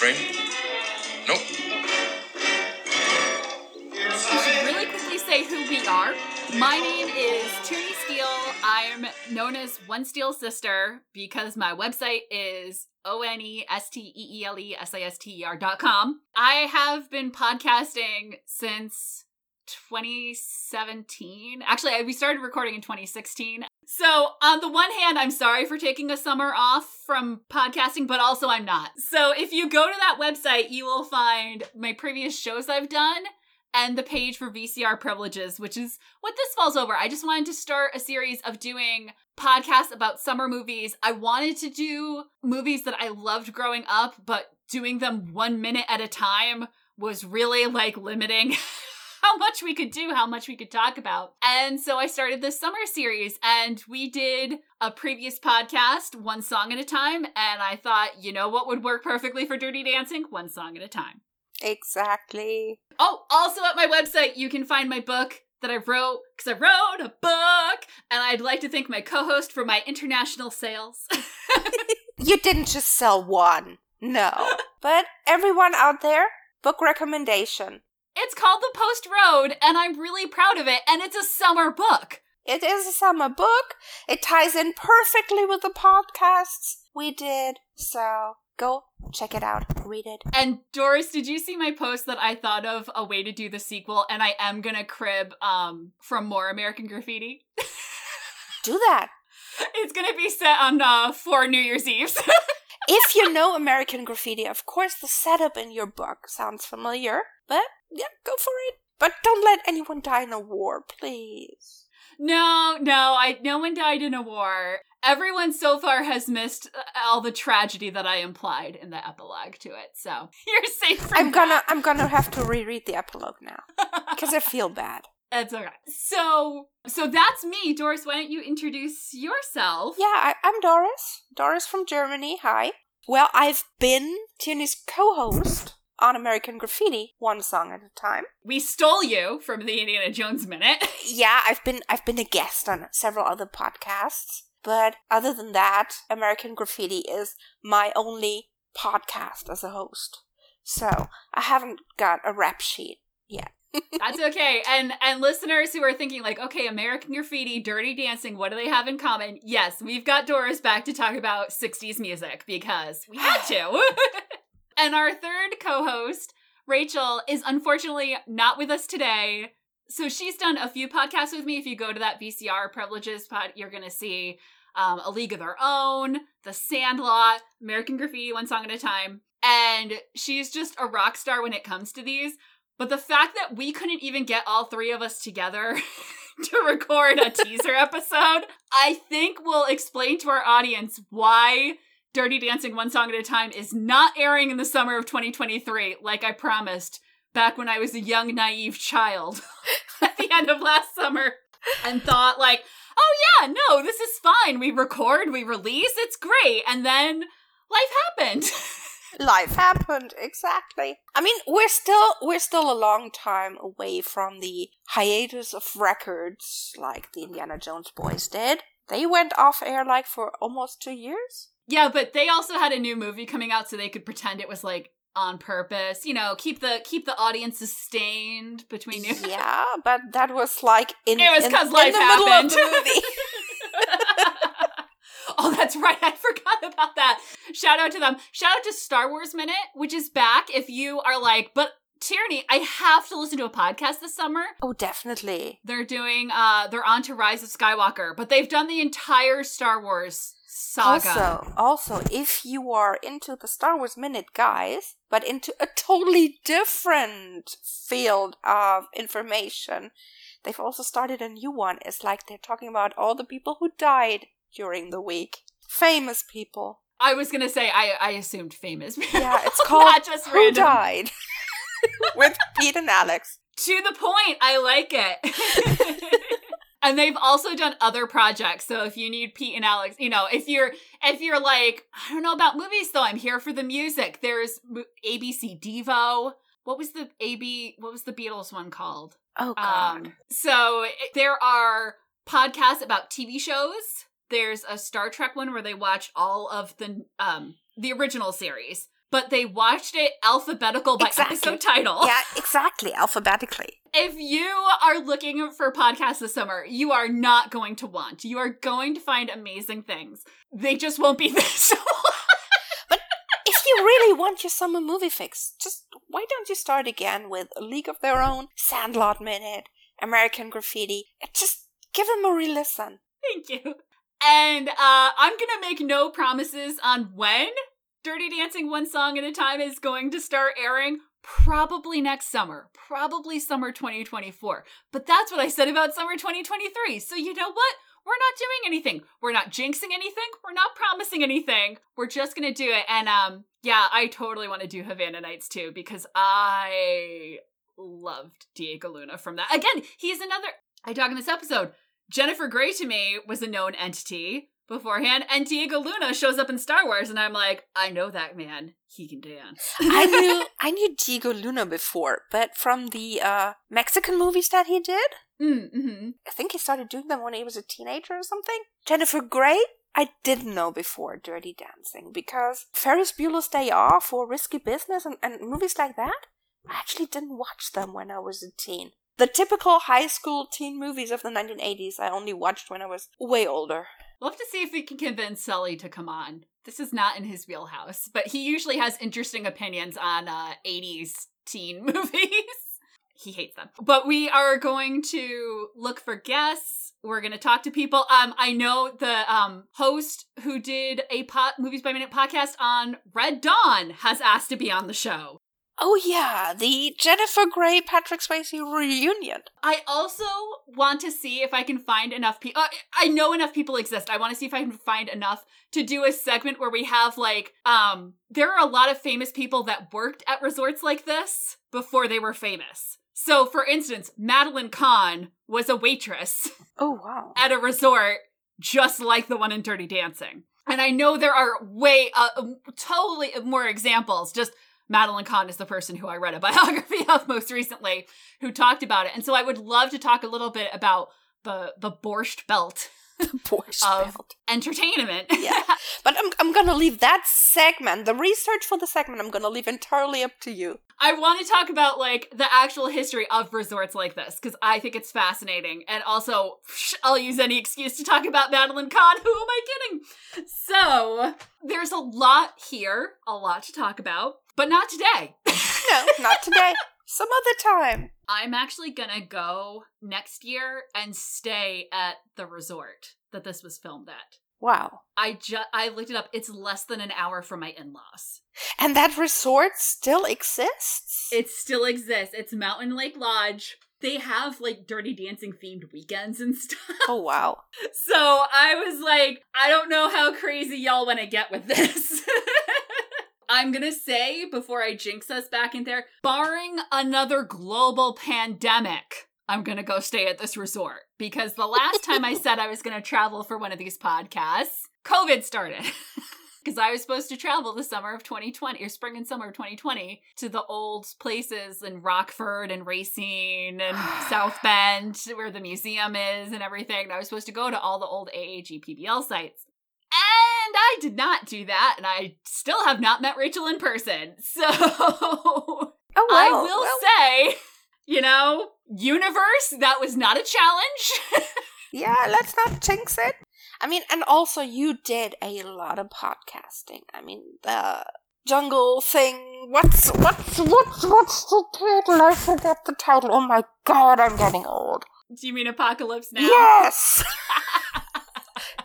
Frame? Nope. Should really quickly say who we are. My name is Tierney Steele. I'm known as One Steele Sister because my website is O N E S T E E L E S I S T E R dot com. I have been podcasting since 2017. Actually, we started recording in 2016. So, on the one hand, I'm sorry for taking a summer off from podcasting, but also I'm not. So, if you go to that website, you will find my previous shows I've done and the page for VCR privileges, which is what this falls over. I just wanted to start a series of doing podcasts about summer movies. I wanted to do movies that I loved growing up, but doing them one minute at a time was really like limiting how much we could do, how much we could talk about. And so I started this summer series and we did a previous podcast, one song at a time. And I thought, you know what would work perfectly for Dirty Dancing? One song at a time. Exactly. Oh, also at my website, you can find my book that I wrote because I wrote a book, and I'd like to thank my co-host for my international sales. You didn't just sell one. No. but everyone out there, book recommendation. It's called The Post Road, and I'm really proud of it, and it's a summer book. It is a summer book. It ties in perfectly with the podcasts we did. So go check it out. Read it. And Doris, did you see my post that I thought of a way to do the sequel, and I am gonna crib um from more American Graffiti? Do that. it's gonna be set on uh four New Year's Eves. if you know American Graffiti, of course the setup in your book sounds familiar. But yeah, go for it. But don't let anyone die in a war, please. No, no, I no one died in a war. Everyone so far has missed uh, all the tragedy that I implied in the epilogue to it. So you're safe I'm gonna that. I'm gonna have to reread the epilogue now because I feel bad. That's okay. So, so that's me, Doris. Why don't you introduce yourself? Yeah, I, I'm Doris. Doris from Germany. Hi. Well, I've been Tierney's co-host on American Graffiti, one song at a time. We stole you from the Indiana Jones minute. Yeah, I've been I've been a guest on several other podcasts, but other than that, American Graffiti is my only podcast as a host. So I haven't got a rap sheet yet. That's okay. And and listeners who are thinking like, okay, American Graffiti, Dirty Dancing, what do they have in common? Yes, we've got Doris back to talk about 60s music because we had to. and our third co-host, Rachel, is unfortunately not with us today. So she's done a few podcasts with me. If you go to that VCR privileges pod, you're gonna see um, A League of Their Own, The Sandlot, American Graffiti, one song at a time. And she's just a rock star when it comes to these. But the fact that we couldn't even get all three of us together to record a teaser episode, I think will explain to our audience why Dirty Dancing One Song at a Time is not airing in the summer of 2023, like I promised back when I was a young, naive child at the end of last summer and thought, like, oh yeah, no, this is fine. We record, we release, it's great. And then life happened. Life happened exactly. I mean, we're still we're still a long time away from the hiatus of records like the Indiana Jones boys did. They went off air like for almost 2 years. Yeah, but they also had a new movie coming out so they could pretend it was like on purpose. You know, keep the keep the audience sustained between you. yeah, but that was like in, It was in, 'cause in life the middle of the movie. oh, that's right. I forgot about that. Shout out to them. Shout out to Star Wars Minute, which is back. If you are like, but Tierney, I have to listen to a podcast this summer. oh, definitely. They're doing uh they're on to Rise of Skywalker, but they've done the entire Star Wars saga. Also, also, if you are into the Star Wars Minute, guys, but into a totally different field of information, they've also started a new one. It's like they're talking about all the people who died during the week, famous people. I was gonna say I I assumed famous. People. Yeah, it's called Not just Who random. Died with Pete and Alex. To the point. I like it. and they've also done other projects. So if you need Pete and Alex, you know, if you're if you're like, I don't know about movies though, I'm here for the music. There's ABC Devo. What was the AB what was the Beatles one called? Oh God. Um so it- there are podcasts about TV shows. There's a Star Trek one where they watch all of the um the original series. But they watched it alphabetical by Exactly. episode title. yeah, exactly, alphabetically. If you are looking for podcasts this summer, you are not going to want. You are going to find amazing things. They just won't be this. But if you really want your summer movie fix, just why don't you start again with A League of Their Own, Sandlot Minute, American Graffiti? Just give them a re-listen. Thank you. And uh, I'm gonna make no promises on when Dirty Dancing One Song at a Time is going to start airing. Probably next summer, probably summer 2024. But that's what I said about summer 2023. So you know what? We're not doing anything. We're not jinxing anything. We're not promising anything. We're just gonna do it. And um, yeah, I totally want to do Havana Nights too because I loved Diego Luna from that. Again, he's another. I talk in this episode. Jennifer Grey to me was a known entity beforehand, and Diego Luna shows up in Star Wars, and I'm like, I know that man. He can dance. I knew I knew Diego Luna before, but from the uh, Mexican movies that he did, mm-hmm. I think he started doing them when he was a teenager or something. Jennifer Grey, I didn't know before Dirty Dancing because Ferris Bueller's Day Off or Risky Business and, and movies like that, I actually didn't watch them when I was a teen. The typical high school teen movies of the 1980s I only watched when I was way older. We'll have to see if we can convince Sully to come on. This is not in his wheelhouse, but he usually has interesting opinions on uh, 80s teen movies. he hates them. But we are going to look for guests. We're going to talk to people. Um, I know the um, host who did a pot movies by minute podcast on Red Dawn has asked to be on the show. Oh yeah, the Jennifer Grey Patrick Swayze reunion. I also want to see if I can find enough people. Uh, I know enough people exist. I want to see if I can find enough to do a segment where we have like, um, there are a lot of famous people that worked at resorts like this before they were famous. So, for instance, Madeline Kahn was a waitress Oh wow. at a resort just like the one in Dirty Dancing. And I know there are way, uh, totally more examples. Just Madeline Kahn is the person who I read a biography of most recently who talked about it. And so I would love to talk a little bit about the the borscht belt the Borscht of Belt. entertainment. Yeah. But I'm, I'm gonna leave that segment, the research for the segment, I'm gonna leave entirely up to you. I want to talk about like the actual history of resorts like this because I think it's fascinating. And also, I'll use any excuse to talk about Madeline Kahn. Who am I kidding? So, there's a lot here, a lot to talk about, but not today. No, not today. Some other time. I'm actually gonna go next year and stay at the resort that this was filmed at. Wow. I just I looked it up. It's less than an hour from my in-laws. And that resort still exists? It still exists. It's Mountain Lake Lodge. They have like dirty dancing themed weekends and stuff. oh wow. So I was like, I don't know how crazy y'all want to get with this. I'm gonna say before I jinx us back in there, barring another global pandemic, I'm gonna go stay at this resort because the last time I said I was gonna travel for one of these podcasts, COVID started. Because I was supposed to travel the summer of 2020, or spring and summer of 2020, to the old places in Rockford and Racine and South Bend, where the museum is and everything. And I was supposed to go to all the old AAG PBL sites. And I did not do that, and I still have not met Rachel in person. So Oh I will well, say, you know, universe, that was not a challenge. yeah, let's not jinx it. I mean, and also you did a lot of podcasting. I mean, the jungle thing. What's what's what's what's the title? I forget the title. Oh my god, I'm getting old. Do you mean Apocalypse Now? Yes.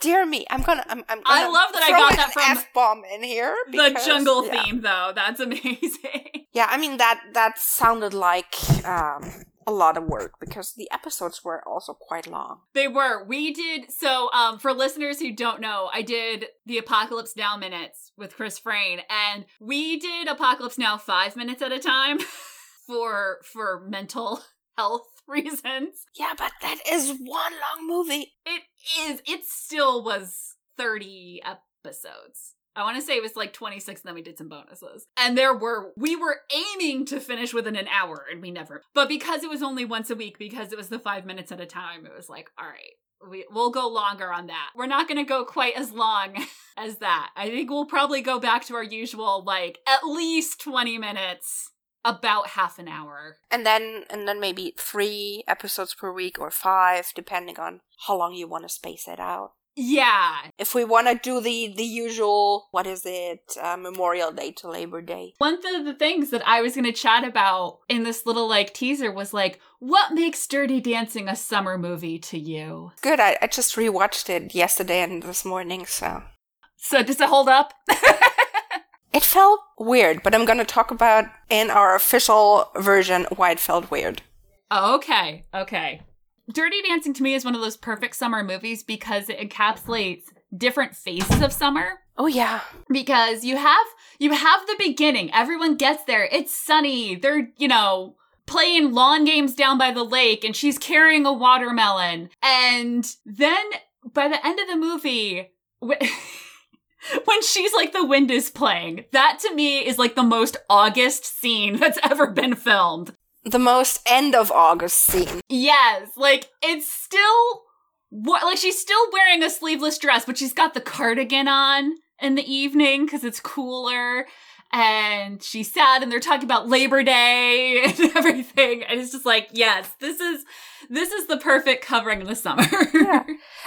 Dear me, I'm gonna. I'm. I'm gonna I love that I got that from f-bomb in here. The jungle yeah. theme, though, that's amazing. Yeah, I mean that that sounded like um, a lot of work because the episodes were also quite long. They were. We did so um for listeners who don't know, I did the Apocalypse Now minutes with Chris Frayne and we did Apocalypse Now 5 minutes at a time for for mental health reasons. Yeah, but that is one long movie. It is it still was 30 episodes. I want to say it was like 26 and then we did some bonuses. And there were we were aiming to finish within an hour and we never. But because it was only once a week because it was the 5 minutes at a time, it was like, all right, We, we'll go longer on that. We're not going to go quite as long as that. I think we'll probably go back to our usual, like, at least 20 minutes, about half an hour. And then and then maybe three episodes per week or five, depending on how long you want to space it out. Yeah. If we want to do the the usual, what is it, uh, Memorial Day to Labor Day? One of the things that I was going to chat about in this little, like, teaser was, like, what makes Dirty Dancing a summer movie to you? Good. I, I just rewatched it yesterday and this morning, so So, does it hold up? it felt weird. But I'm going to talk about in our official version why it felt weird. Oh, okay, okay. Dirty Dancing to me is one of those perfect summer movies because it encapsulates different phases of summer. Oh yeah, Because you have you have the beginning. Everyone gets there. It's sunny. They're, you know, playing lawn games down by the lake and she's carrying a watermelon. And then by the end of the movie, when she's like the wind is playing, that to me is like the most August scene that's ever been filmed. the most end of August scene. Yes, like it's still what like she's still wearing a sleeveless dress, but she's got the cardigan on in the evening because it's cooler. And she's sad, and they're talking about Labor Day and everything. And it's just like, yes, this is this is the perfect covering of the summer. Yeah.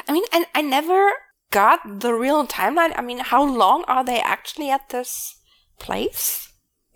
I mean, and I never got the real timeline. I mean, how long are they actually at this place?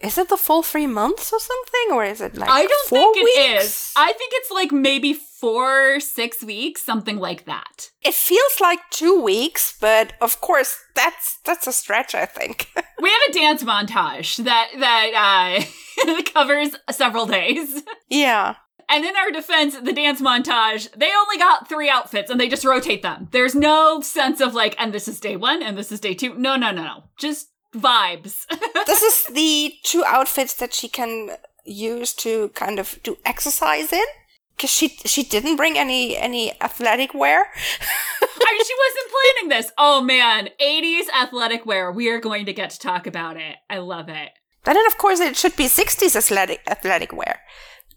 Is it the full three months or something, or is it like I don't think it is. weeks? I think it's like maybe four, six weeks, something like that. It feels like two weeks, but of course that's that's a stretch. I think. We have a dance montage that that uh, covers several days. yeah. And in our defense, the dance montage, they only got three outfits and they just rotate them. There's no sense of like, and this is day one and this is day two. No, no, no, no. Just vibes. this is the two outfits that she can use to kind of do exercise in. Cause she she didn't bring any any athletic wear. I mean, she wasn't planning this. Oh man, 80s athletic wear. We are going to get to talk about it. I love it. But then of course it should be sixties athletic athletic wear.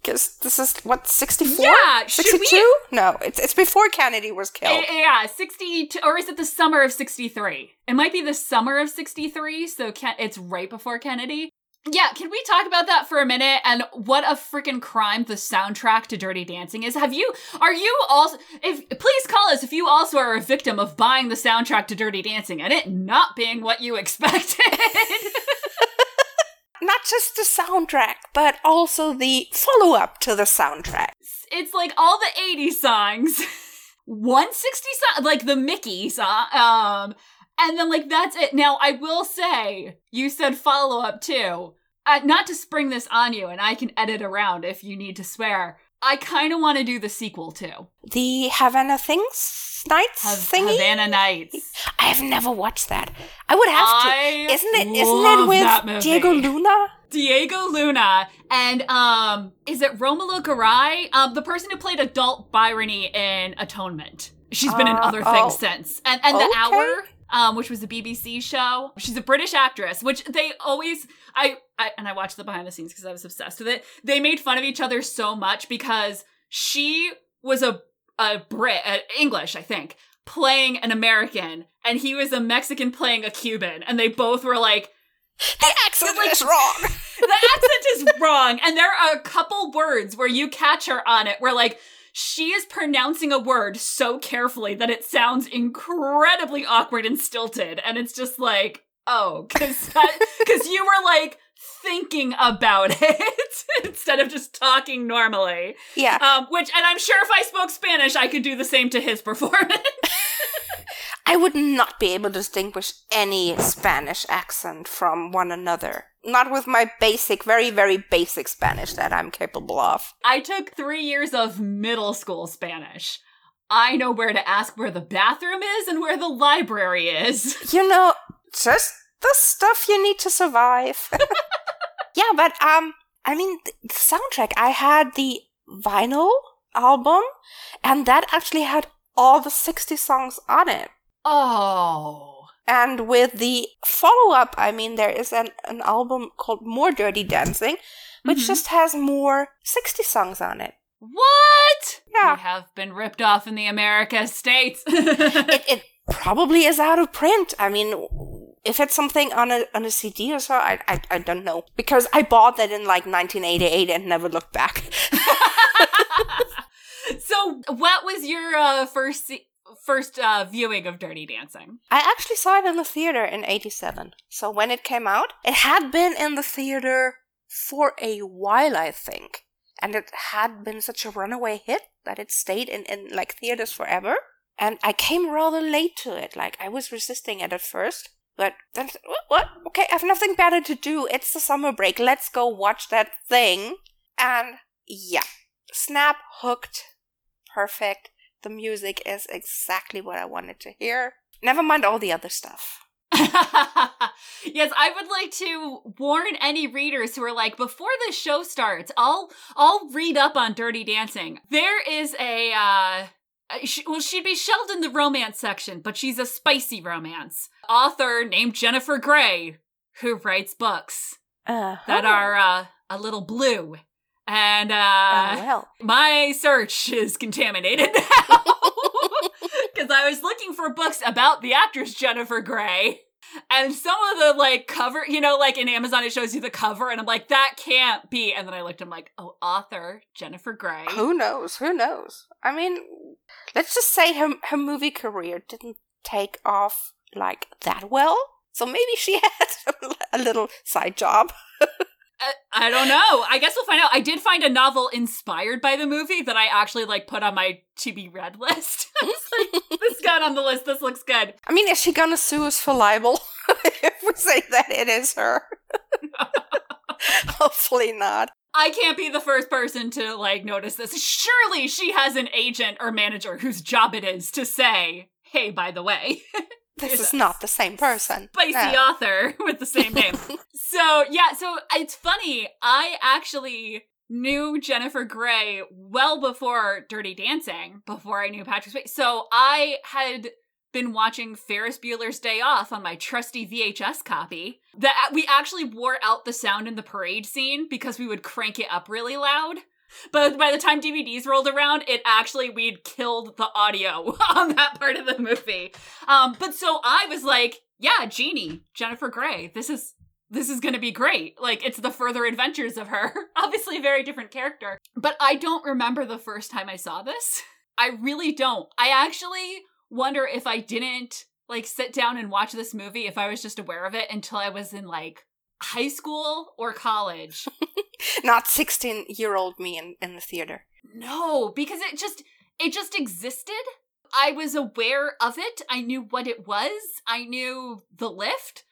Because this is what sixty four, Yeah, should we- sixty two. No, it's it's before Kennedy was killed. Eh, Yeah, 60, or is it the summer of 63? It might be the summer of 63, so Ken- it's right before Kennedy. Yeah, can we talk about that for a minute and what a freaking crime the soundtrack to Dirty Dancing is? Have you, are you also, if, please call us if you also are a victim of buying the soundtrack to Dirty Dancing and it not being what you expected. Not just the soundtrack, but also the follow up to the soundtrack. it's like all the 80s songs, 160 song, like the Mickey song, um, and then like that's it. Now I will say, you said follow up too. Uh, not to spring this on you, and I can edit around if you need to swear. I kind of want to do the sequel too. The Havana Things Nights Hav- thingy. Havana Nights. I have never watched that. I would have I to. Isn't it? Isn't it with Diego Luna? Diego Luna and um, is it Romola Garai? Um, the person who played adult Briony in Atonement. She's been in Uh, other oh. things since, and and the Hour, um, which was a BBC show. She's a British actress, which they always I, I and I watched the behind the scenes because I was obsessed with it. They made fun of each other so much because she was a a Brit, uh, English, I think, playing an American, and he was a Mexican playing a Cuban, and they both were like The accent is wrong. the accent is wrong and there are a couple words where you catch her on it where like she is pronouncing a word so carefully that it sounds incredibly awkward and stilted and it's just like oh because because you were like thinking about it instead of just talking normally Yeah. um which and i'm sure if i spoke spanish i could do the same to his performance I would not be able to distinguish any Spanish accent from one another. Not with my basic, very, very basic Spanish that I'm capable of. I took three years of middle school Spanish. I know where to ask where the bathroom is and where the library is. You know, just the stuff you need to survive. yeah, but um, I mean, the the soundtrack. I had the vinyl album, and that actually had all the 60 songs on it. Oh. And with the follow up, I mean, there is an, an album called More Dirty Dancing, which Mhm. just has more 60 songs on it. What? what? Yeah. We have been ripped off in the America states. it, it probably is out of print. I mean, if it's something on a on a CD or so, I, I I don't know because I bought that in like 1988 and never looked back. so, what was your uh, first se- first uh, viewing of Dirty Dancing? I actually saw it in the theater in 87. So when it came out, it had been in the theater for a while, I think. And it had been such a runaway hit that it stayed in, in like theaters forever. And I came rather late to it. Like I was resisting it at first. But then, what? Okay, I have nothing better to do. It's the summer break. Let's go watch that thing. And yeah, snap, hooked, perfect. The music is exactly what I wanted to hear. Never mind all the other stuff. yes, I would like to warn any readers who are like, before the show starts, I'll I'll read up on Dirty Dancing. There is a uh she, well, she'd be shelved in the romance section, but she's a spicy romance. Author named Jennifer Grey, who writes books uh that are uh, a little blue. And uh, oh, well. my search is contaminated now because I was looking for books about the actress Jennifer Grey. And some of the like cover, you know, like in Amazon, it shows you the cover, and I'm like, that can't be. And then I looked, I'm like, oh, author Jennifer Grey. Who knows? Who knows? I mean, let's just say her her movie career didn't take off like that well. So maybe she had a little side job. I don't know. I guess we'll find out. I did find a novel inspired by the movie that I actually like put on my to be read list. like, this got on the list. This looks good. I mean, is she gonna sue us for libel if we say that it is her? Hopefully not. I can't be the first person to like notice this. Surely she has an agent or manager whose job it is to say, "Hey, by the way." This is not the same person. Spicy no. author with the same name. so, yeah, so it's funny. I actually knew Jennifer Grey well before Dirty Dancing, before I knew Patrick Swayze. So I had been watching Ferris Bueller's Day Off on my trusty VHS copy. That we actually wore out the sound in the parade scene because we would crank it up really loud. But by the time DVDs rolled around, it actually we'd killed the audio on that part of the movie. Um, but so I was like, yeah, Jeannie, Jennifer Grey, this is this is gonna be great. Like it's the further adventures of her. Obviously, a very different character. But I don't remember the first time I saw this. I really don't. I actually wonder if I didn't like sit down and watch this movie if I was just aware of it until I was in like high school or college. Not 16 year old me in, in the theater. No, because it just it just existed. I was aware of it. I knew what it was. I knew the lift,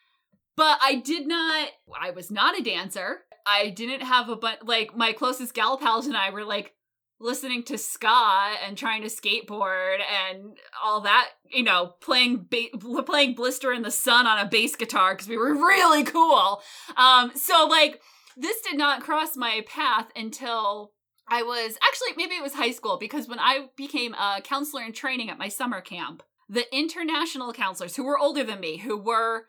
but I did not I was not a dancer. I didn't have a but like my closest gal pals and I were like listening to ska and trying to skateboard and all that, you know, playing ba- playing Blister in the Sun on a bass guitar because we were really cool. Um, so like this did not cross my path until I was actually maybe it was high school because when I became a counselor in training at my summer camp, the international counselors who were older than me, who were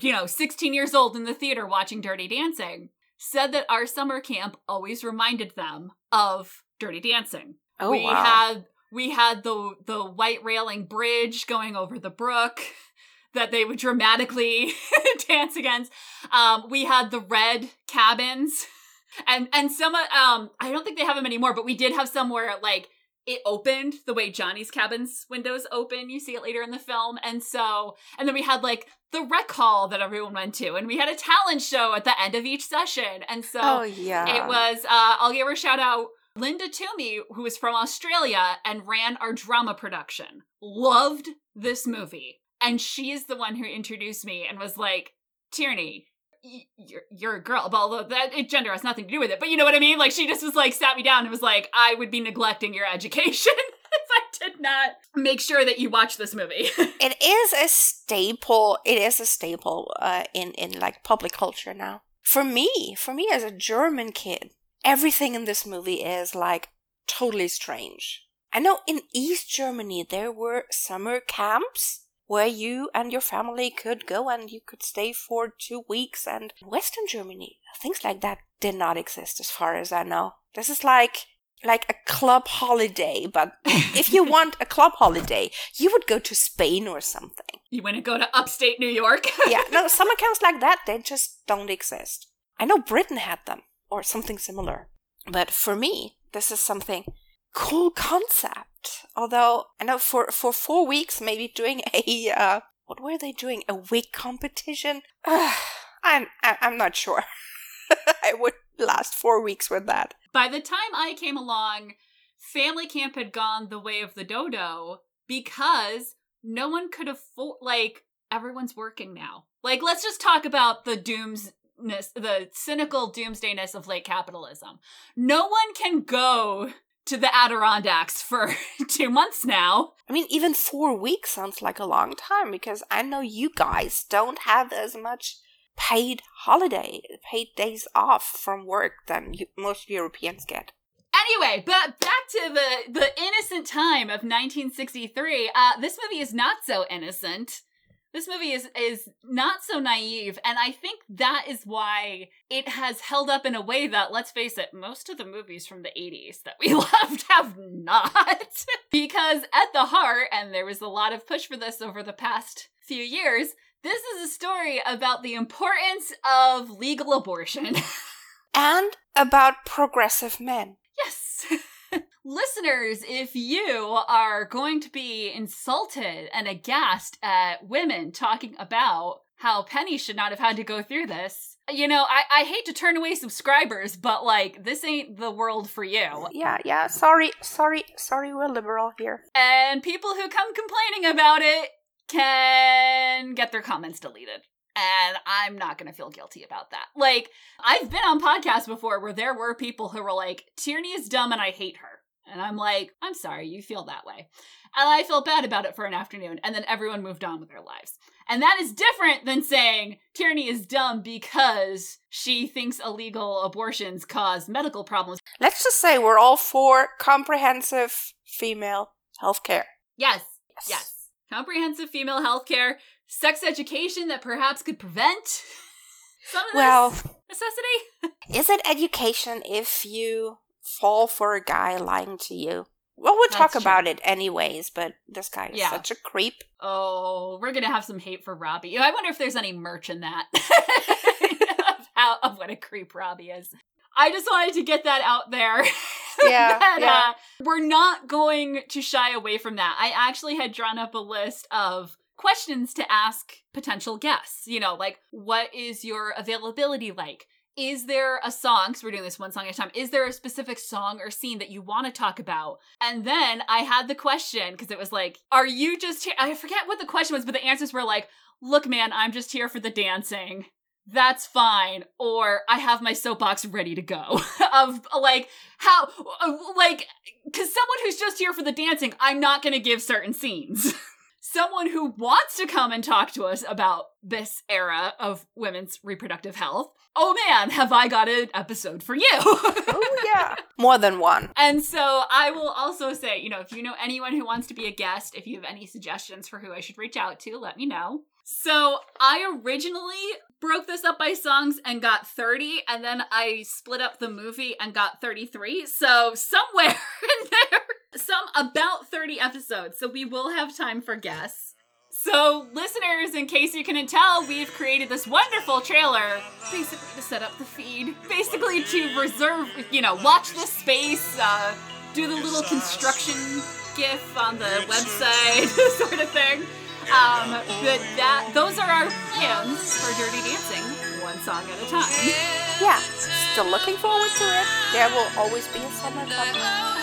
you know 16 years old in the theater watching Dirty Dancing, said that our summer camp always reminded them of Dirty Dancing. Oh, we wow. had we had the the white railing bridge going over the brook that they would dramatically dance against. Um, we had the red cabins, and and some um I don't think they have them anymore, but we did have some where like it opened the way Johnny's cabin's windows open. You see it later in the film, and so and then we had like the rec hall that everyone went to, and we had a talent show at the end of each session, and so oh yeah, it was. Uh, I'll give her a shout out. Linda Toomey, who is from Australia and ran our drama production, loved this movie. And she is the one who introduced me and was like, Tierney, you're, you're a girl. But although that it, gender has nothing to do with it. But you know what I mean? Like, she just was like, sat me down and was like, I would be neglecting your education if I did not make sure that you watch this movie. it is a staple. It is a staple uh, in, in like public culture now. For me, for me as a German kid, everything in this movie is like totally strange. I know in East Germany there were summer camps where you and your family could go and you could stay for two weeks. And Western Germany, things like that did not exist as far as I know. This is like like a club holiday, but if you want a club holiday, you would go to Spain or something. You want to go to upstate New York? yeah, no, summer camps like that, they just don't exist. I know Britain had them or something similar. But for me, this is something cool concept. Although I know for for four weeks, maybe doing a uh, what were they doing? A wig competition? Uh, I'm I'm not sure. I would last four weeks with that. By the time I came along, family camp had gone the way of the dodo because no one could afford like everyone's working now. Like let's just talk about the dooms the cynical doomsdayness of late capitalism. No one can go to the Adirondacks for two months now. I mean, even four weeks sounds like a long time because I know you guys don't have as much paid holiday, paid days off from work than you, most Europeans get. Anyway, but back to the the innocent time of 1963. Uh, this movie is not so innocent this movie is is not so naive and i think that is why it has held up in a way that let's face it most of the movies from the 80s that we loved have not. Because at the heart and there was a lot of push for this over the past few years this is a story about the importance of legal abortion. And about progressive men. Yes Listeners, if you are going to be insulted and aghast at women talking about how Penny should not have had to go through this, you know, I, I hate to turn away subscribers, but like, this ain't the world for you. Yeah, yeah, sorry, sorry, sorry, we're liberal here. And people who come complaining about it can get their comments deleted and I'm not going to feel guilty about that. Like, I've been on podcasts before where there were people who were like, Tierney is dumb and I hate her. And I'm like, I'm sorry, you feel that way. And I felt bad about it for an afternoon, and then everyone moved on with their lives. And that is different than saying Tierney is dumb because she thinks illegal abortions cause medical problems. Let's just say we're all for comprehensive female health care. Yes, yes. Yes. Comprehensive female health care, sex education that perhaps could prevent some of well, this necessity. is it education if you fall for a guy lying to you. Well, we'll talk That's about true. it anyways, but this guy is yeah. such a creep. Oh, we're gonna have some hate for Robbie. I wonder if there's any merch in that of how of what a creep Robbie is. I just wanted to get that out there. Yeah, that, yeah. Uh, we're not going to shy away from that. I actually had drawn up a list of questions to ask potential guests. You know, like what is your availability like? Is there a song because we're doing this one song at a time is there a specific song or scene that you want to talk about? And then i had the question because it was like are you just here i forget what the question was but the answers were like look man i'm just here for the dancing. That's fine. Or i have my soapbox ready to go. Of like how like because someone who's just here for the dancing i'm not going to give certain scenes someone who wants to come and talk to us about this era of women's reproductive health oh man, have I got an episode for you? oh, yeah. More than one. And so I will also say, you know, if you know anyone who wants to be a guest, if you have any suggestions for who I should reach out to, let me know. So I originally broke this up by songs and got 30, and then I split up the movie and got 33. So somewhere in there, some about 30 episodes. So we will have time for guests. So, listeners, in case you couldn't tell, we've created this wonderful trailer basically to set up the feed, basically to reserve, you know, watch this space, uh, do the little construction gif on the website, sort of thing. Um, but that those are our plans for Dirty Dancing, one song at a time. Yeah, still looking forward to it. There will always be a summer coming.